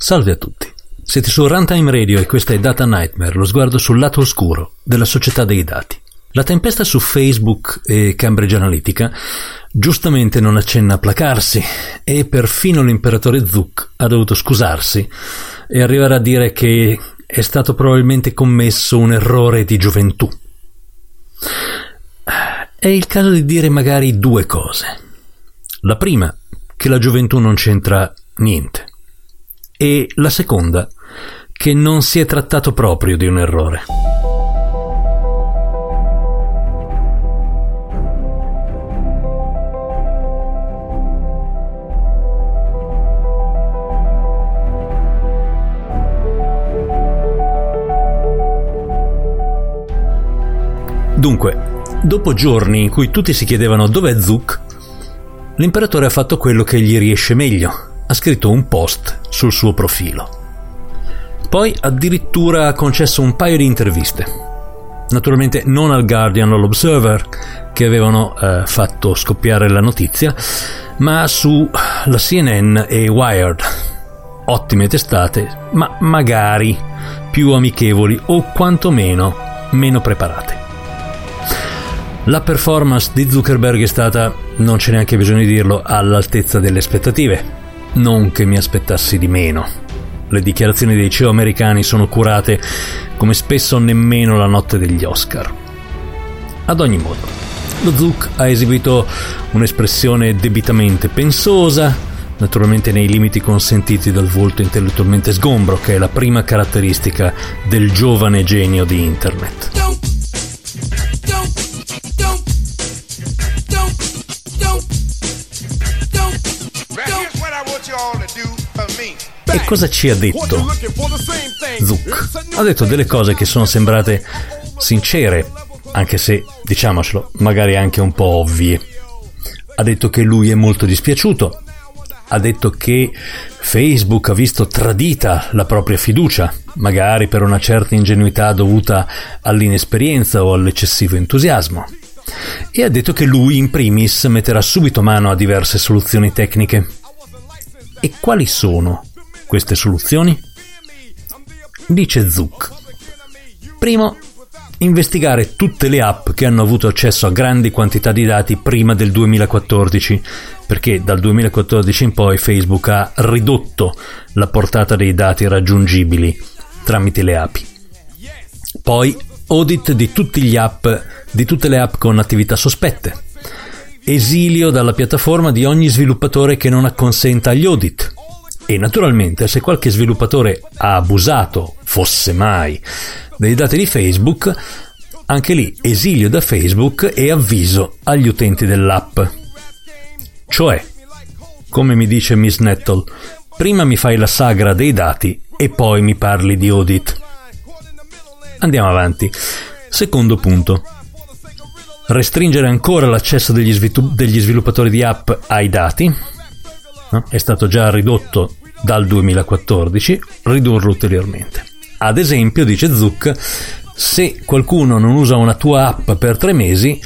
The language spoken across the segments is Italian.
Salve a tutti. Siete su Runtime Radio e questa è Data Nightmare, lo sguardo sul lato oscuro della società dei dati. La tempesta su Facebook e Cambridge Analytica giustamente non accenna a placarsi e perfino l'imperatore Zuck ha dovuto scusarsi e arrivare a dire che è stato probabilmente commesso un errore di gioventù. È il caso di dire magari due cose. La prima, che la gioventù non c'entra niente e la seconda, che non si è trattato proprio di un errore. Dunque, dopo giorni in cui tutti si chiedevano dov'è Zuck, l'imperatore ha fatto quello che gli riesce meglio ha scritto un post sul suo profilo. Poi addirittura ha concesso un paio di interviste. Naturalmente non al Guardian o all'Observer, che avevano eh, fatto scoppiare la notizia, ma sulla CNN e Wired. Ottime testate, ma magari più amichevoli o quantomeno meno preparate. La performance di Zuckerberg è stata, non c'è neanche bisogno di dirlo, all'altezza delle aspettative. Non che mi aspettassi di meno. Le dichiarazioni dei CEO americani sono curate come spesso nemmeno la notte degli Oscar. Ad ogni modo, lo Zook ha eseguito un'espressione debitamente pensosa, naturalmente nei limiti consentiti dal volto intellettualmente sgombro, che è la prima caratteristica del giovane genio di Internet. E cosa ci ha detto Zuck? Ha detto delle cose che sono sembrate sincere, anche se, diciamocelo, magari anche un po' ovvie. Ha detto che lui è molto dispiaciuto, ha detto che Facebook ha visto tradita la propria fiducia, magari per una certa ingenuità dovuta all'inesperienza o all'eccessivo entusiasmo. E ha detto che lui in primis metterà subito mano a diverse soluzioni tecniche. E quali sono queste soluzioni? Dice Zuck. Primo, investigare tutte le app che hanno avuto accesso a grandi quantità di dati prima del 2014, perché dal 2014 in poi Facebook ha ridotto la portata dei dati raggiungibili tramite le API. Poi audit di, app, di tutte le app con attività sospette. Esilio dalla piattaforma di ogni sviluppatore che non acconsenta agli audit e naturalmente se qualche sviluppatore ha abusato, fosse mai, dei dati di Facebook, anche lì esilio da Facebook e avviso agli utenti dell'app. Cioè, come mi dice Miss Nettle, prima mi fai la sagra dei dati e poi mi parli di audit. Andiamo avanti. Secondo punto. Restringere ancora l'accesso degli, sviluppatori di app ai dati. No? È stato già ridotto dal 2014, ridurlo ulteriormente. Ad esempio, dice Zuck, se qualcuno non usa una tua app per tre mesi,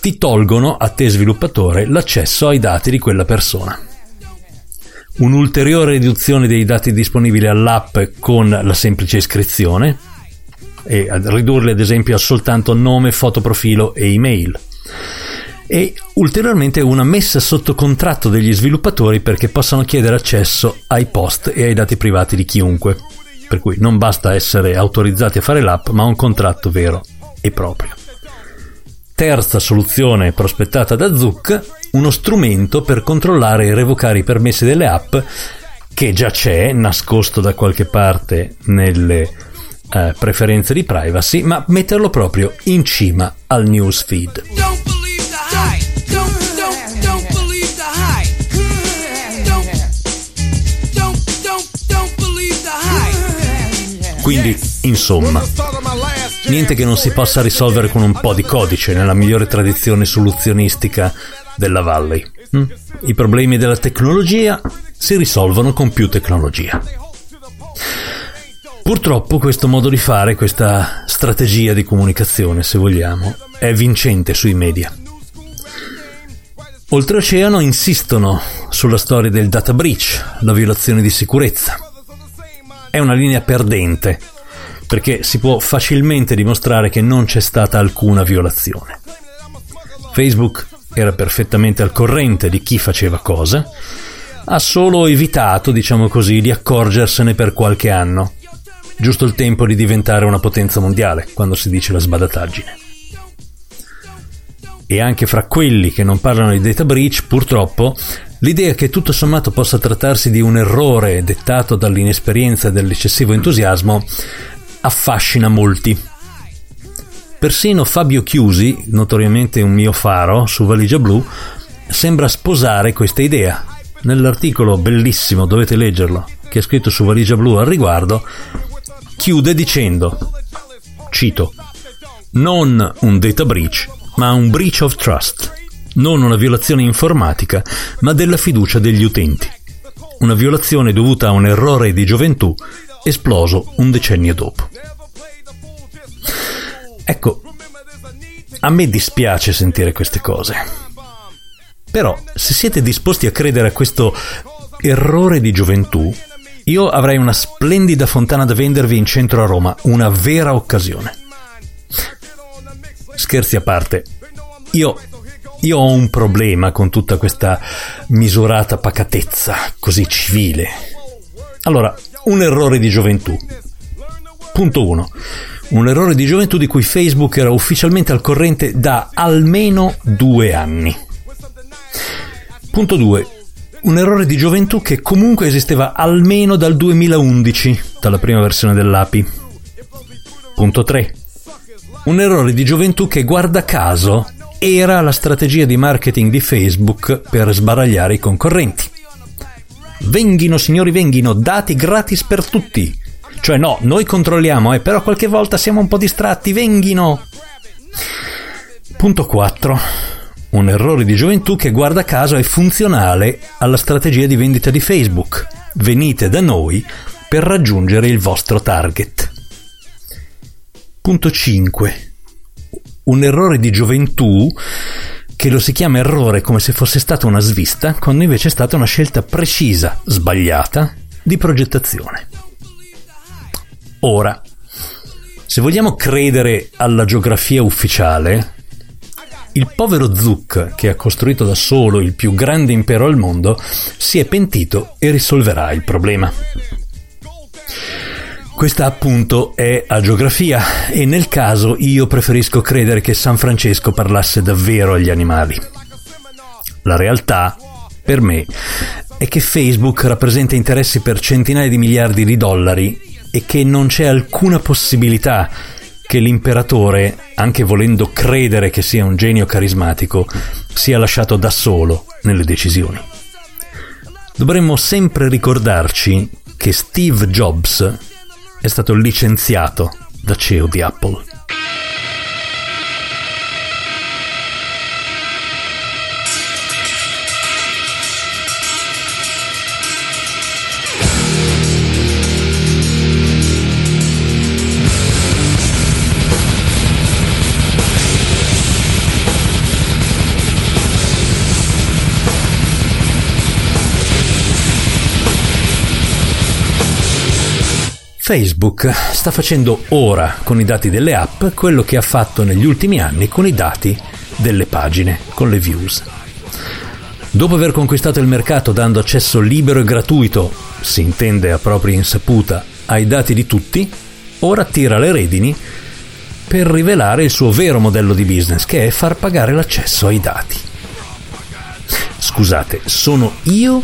ti tolgono a te sviluppatore l'accesso ai dati di quella persona. Un'ulteriore riduzione dei dati disponibili all'app con la semplice iscrizione, e ridurli ad esempio a soltanto nome, fotoprofilo e email e ulteriormente una messa sotto contratto degli sviluppatori perché possano chiedere accesso ai post e ai dati privati di chiunque. Per cui non basta essere autorizzati a fare l'app, ma un contratto vero e proprio. Terza soluzione prospettata da Zuck, uno strumento per controllare e revocare i permessi delle app che già c'è, nascosto da qualche parte nelle eh, preferenze di privacy, ma metterlo proprio in cima al newsfeed. Quindi, insomma, niente che non si possa risolvere con un po' di codice nella migliore tradizione soluzionistica della Valley. Hm? I problemi della tecnologia si risolvono con più tecnologia. Purtroppo questo modo di fare, questa strategia di comunicazione, se vogliamo, è vincente sui media. Oltreoceano insistono sulla storia del data breach, la violazione di sicurezza, è una linea perdente, perché si può facilmente dimostrare che non c'è stata alcuna violazione. Facebook era perfettamente al corrente di chi faceva cosa, ha solo evitato, diciamo così, di accorgersene per qualche anno. Giusto il tempo di diventare una potenza mondiale, quando si dice la sbadataggine. E anche fra quelli che non parlano di data breach, purtroppo, l'idea che tutto sommato possa trattarsi di un errore dettato dall'inesperienza e dall'eccessivo entusiasmo affascina molti. Persino Fabio Chiusi, notoriamente un mio faro su Valigia Blu, sembra sposare questa idea. Nell'articolo bellissimo, dovete leggerlo, che è scritto su Valigia Blu al riguardo, chiude dicendo, cito, non un data breach, ma un breach of trust, non una violazione informatica, ma della fiducia degli utenti. Una violazione dovuta a un errore di gioventù esploso un decennio dopo. Ecco, a me dispiace sentire queste cose. Però, se siete disposti a credere a questo errore di gioventù, io avrei una splendida fontana da vendervi in centro a Roma, una vera occasione. Scherzi a parte, io, io ho un problema con tutta questa misurata pacatezza così civile. Allora, un errore di gioventù. Punto 1. Un errore di gioventù di cui Facebook era ufficialmente al corrente da almeno due anni. Punto 2. Un errore di gioventù che comunque esisteva almeno dal 2011, dalla prima versione dell'API. Punto 3. Un errore di gioventù che, guarda caso, era la strategia di marketing di Facebook per sbaragliare i concorrenti. Venghino, signori, venghino, dati gratis per tutti. Cioè no, noi controlliamo, eh, però qualche volta siamo un po' distratti, venghino. Punto 4. Un errore di gioventù che guarda caso è funzionale alla strategia di vendita di Facebook. Venite da noi per raggiungere il vostro target. Punto 5. Un errore di gioventù che lo si chiama errore come se fosse stata una svista, quando invece è stata una scelta precisa, sbagliata, di progettazione. Ora, se vogliamo credere alla geografia ufficiale, il povero Zuck, che ha costruito da solo il più grande impero al mondo, si è pentito e risolverà il problema. Questa appunto è a geografia e nel caso io preferisco credere che San Francesco parlasse davvero agli animali. La realtà, per me, è che Facebook rappresenta interessi per centinaia di miliardi di dollari e che non c'è alcuna possibilità che l'imperatore, anche volendo credere che sia un genio carismatico, sia lasciato da solo nelle decisioni. Dovremmo sempre ricordarci che Steve Jobs è stato licenziato da CEO di Apple. Facebook sta facendo ora con i dati delle app quello che ha fatto negli ultimi anni con i dati delle pagine, con le views. Dopo aver conquistato il mercato dando accesso libero e gratuito, si intende a propria insaputa, ai dati di tutti, ora tira le redini per rivelare il suo vero modello di business, che è far pagare l'accesso ai dati. Scusate, sono io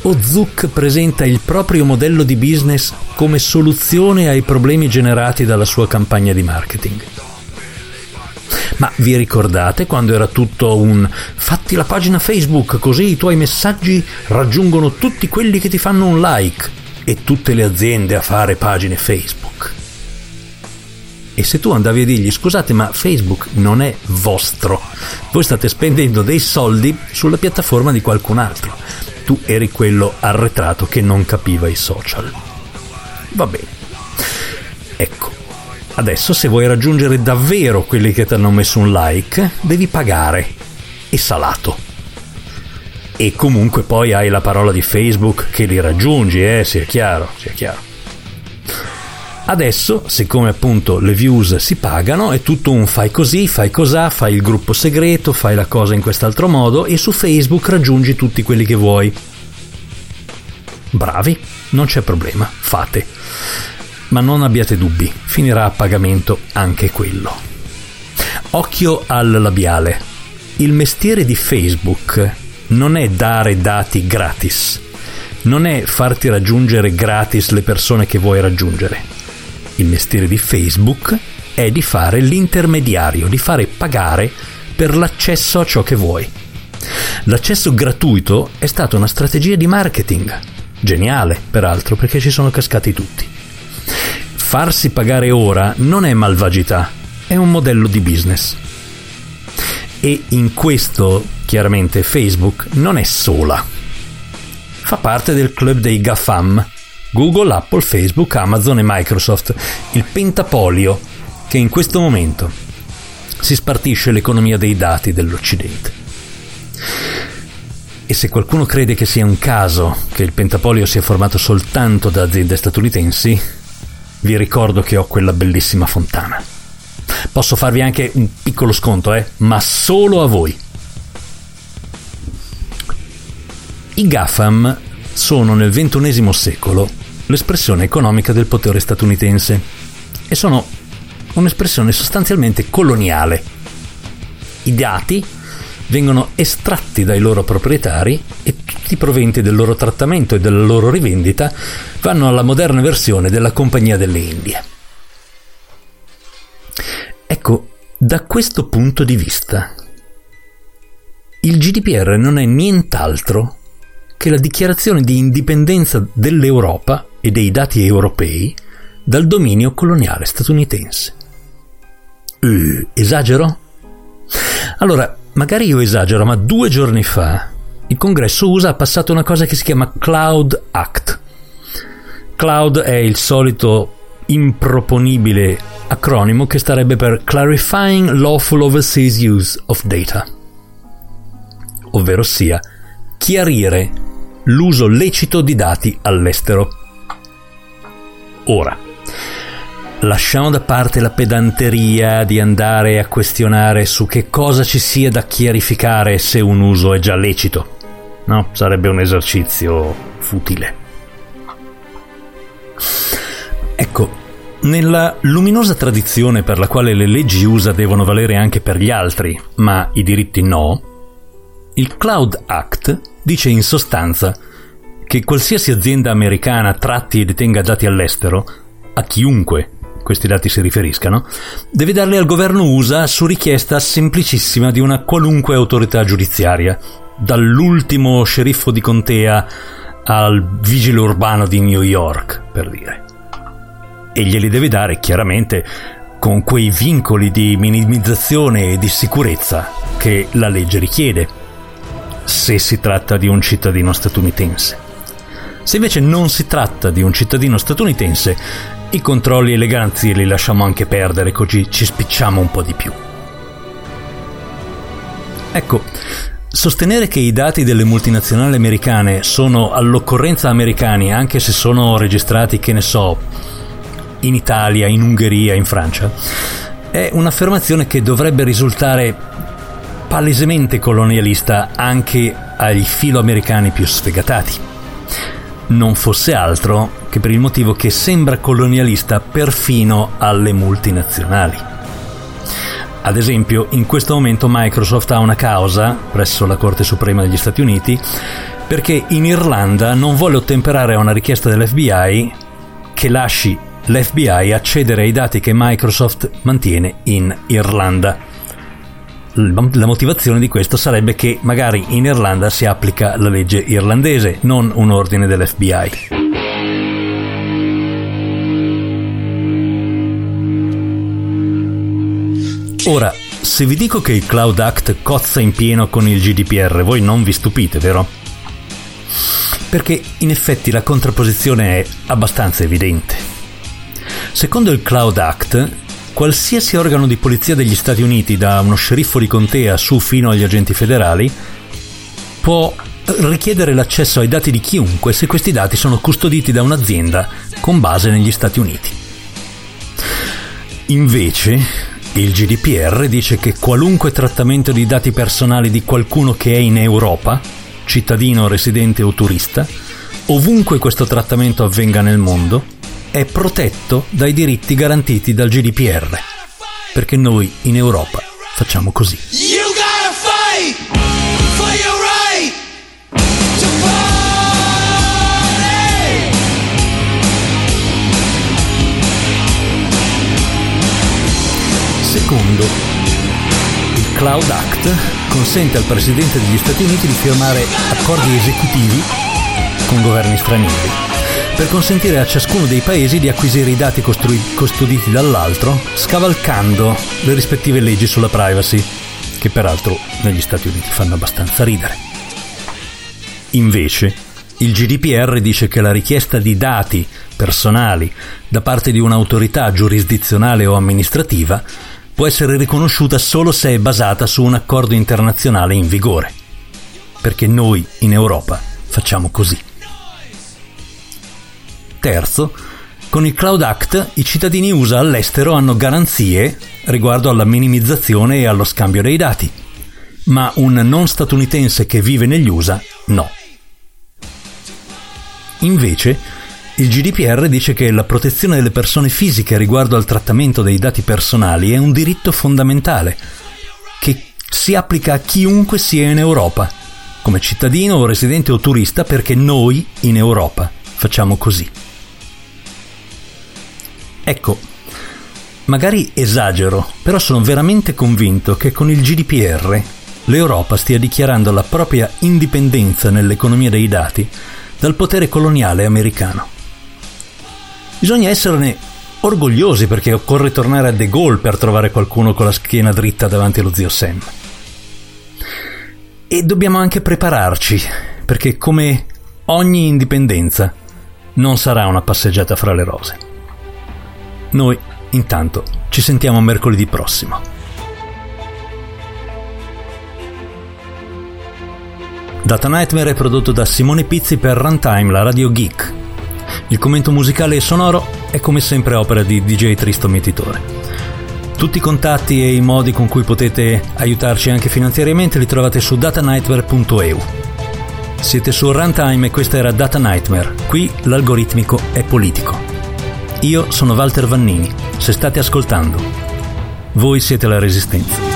o Zuck presenta il proprio modello di business come soluzione ai problemi generati dalla sua campagna di marketing. Ma vi ricordate quando era tutto un fatti la pagina Facebook così i tuoi messaggi raggiungono tutti quelli che ti fanno un like e tutte le aziende a fare pagine Facebook? E se tu andavi a dirgli scusate ma Facebook non è vostro, voi state spendendo dei soldi sulla piattaforma di qualcun altro tu eri quello arretrato che non capiva i social. Va bene. Ecco, adesso se vuoi raggiungere davvero quelli che ti hanno messo un like, devi pagare. E salato. E comunque poi hai la parola di Facebook che li raggiungi, eh, sia chiaro, sia chiaro. Adesso, siccome appunto le views si pagano, è tutto un fai così, fai cosà, fai il gruppo segreto, fai la cosa in quest'altro modo e su Facebook raggiungi tutti quelli che vuoi. Bravi, non c'è problema, fate. Ma non abbiate dubbi, finirà a pagamento anche quello. Occhio al labiale. Il mestiere di Facebook non è dare dati gratis, non è farti raggiungere gratis le persone che vuoi raggiungere il mestiere di Facebook è di fare l'intermediario, di fare pagare per l'accesso a ciò che vuoi. L'accesso gratuito è stata una strategia di marketing, geniale peraltro perché ci sono cascati tutti. Farsi pagare ora non è malvagità, è un modello di business. E in questo, chiaramente, Facebook non è sola. Fa parte del club dei GAFAM, Google, Apple, Facebook, Amazon e Microsoft, il pentapolio che in questo momento si spartisce l'economia dei dati dell'Occidente. E se qualcuno crede che sia un caso che il pentapolio sia formato soltanto da aziende statunitensi, vi ricordo che ho quella bellissima fontana. Posso farvi anche un piccolo sconto, eh? ma solo a voi. I GAFAM sono nel XXI secolo l'espressione economica del potere statunitense e sono un'espressione sostanzialmente coloniale. I dati vengono estratti dai loro proprietari e tutti i proventi del loro trattamento e della loro rivendita vanno alla moderna versione della Compagnia delle Indie. Ecco, da questo punto di vista, il GDPR non è nient'altro che la dichiarazione di indipendenza dell'Europa e dei dati europei dal dominio coloniale statunitense. Uh, esagero? Allora, magari io esagero, ma due giorni fa il congresso USA ha passato una cosa che si chiama Cloud Act. Cloud è il solito improponibile acronimo che starebbe per Clarifying Lawful Overseas Use of Data, ovvero sia chiarire l'uso lecito di dati all'estero. Ora, lasciamo da parte la pedanteria di andare a questionare su che cosa ci sia da chiarificare se un uso è già lecito. No, sarebbe un esercizio futile. Ecco, nella luminosa tradizione per la quale le leggi USA devono valere anche per gli altri, ma i diritti no, il Cloud Act dice in sostanza che qualsiasi azienda americana tratti e detenga dati all'estero, a chiunque questi dati si riferiscano, deve darli al governo USA su richiesta semplicissima di una qualunque autorità giudiziaria, dall'ultimo sceriffo di contea al vigile urbano di New York, per dire. E glieli deve dare chiaramente con quei vincoli di minimizzazione e di sicurezza che la legge richiede, se si tratta di un cittadino statunitense. Se invece non si tratta di un cittadino statunitense, i controlli e le garanzie li lasciamo anche perdere, così ci spicciamo un po' di più. Ecco, sostenere che i dati delle multinazionali americane sono all'occorrenza americani, anche se sono registrati, che ne so, in Italia, in Ungheria, in Francia, è un'affermazione che dovrebbe risultare palesemente colonialista anche ai filoamericani più sfegatati non fosse altro che per il motivo che sembra colonialista perfino alle multinazionali. Ad esempio, in questo momento Microsoft ha una causa presso la Corte Suprema degli Stati Uniti perché in Irlanda non vuole ottemperare a una richiesta dell'FBI che lasci l'FBI accedere ai dati che Microsoft mantiene in Irlanda la motivazione di questo sarebbe che magari in Irlanda si applica la legge irlandese, non un ordine dell'FBI. Ora, se vi dico che il Cloud Act cozza in pieno con il GDPR, voi non vi stupite, vero? Perché in effetti la contrapposizione è abbastanza evidente. Secondo il Cloud Act, qualsiasi organo di polizia degli Stati Uniti, da uno sceriffo di contea su fino agli agenti federali, può richiedere l'accesso ai dati di chiunque se questi dati sono custoditi da un'azienda con base negli Stati Uniti. Invece, il GDPR dice che qualunque trattamento di dati personali di qualcuno che è in Europa, cittadino, residente o turista, ovunque questo trattamento avvenga nel mondo, è protetto dai diritti garantiti dal GDPR, perché noi in Europa facciamo così. Secondo, il Cloud Act consente al Presidente degli Stati Uniti di firmare accordi esecutivi con governi stranieri per consentire a ciascuno dei paesi di acquisire i dati costru- custoditi dall'altro, scavalcando le rispettive leggi sulla privacy, che peraltro negli Stati Uniti fanno abbastanza ridere. Invece, il GDPR dice che la richiesta di dati personali da parte di un'autorità giurisdizionale o amministrativa può essere riconosciuta solo se è basata su un accordo internazionale in vigore. Perché noi in Europa facciamo così. Terzo, con il Cloud Act i cittadini USA all'estero hanno garanzie riguardo alla minimizzazione e allo scambio dei dati, ma un non statunitense che vive negli USA no. Invece, il GDPR dice che la protezione delle persone fisiche riguardo al trattamento dei dati personali è un diritto fondamentale che si applica a chiunque sia in Europa, come cittadino o residente o turista, perché noi in Europa facciamo così. Ecco, magari esagero, però sono veramente convinto che con il GDPR l'Europa stia dichiarando la propria indipendenza nell'economia dei dati dal potere coloniale americano. Bisogna esserne orgogliosi perché occorre tornare a De Gaulle per trovare qualcuno con la schiena dritta davanti allo zio Sam. E dobbiamo anche prepararci, perché come ogni indipendenza non sarà una passeggiata fra le rose. Noi, intanto, ci sentiamo mercoledì prossimo. Data Nightmare è prodotto da Simone Pizzi per Runtime, la radio geek. Il commento musicale e sonoro è come sempre opera di DJ Tristo Mietitore. Tutti i contatti e i modi con cui potete aiutarci anche finanziariamente li trovate su datanightmare.eu. Siete su Runtime e questa era Data Nightmare. Qui l'algoritmico è politico. Io sono Walter Vannini. Se state ascoltando, voi siete la resistenza.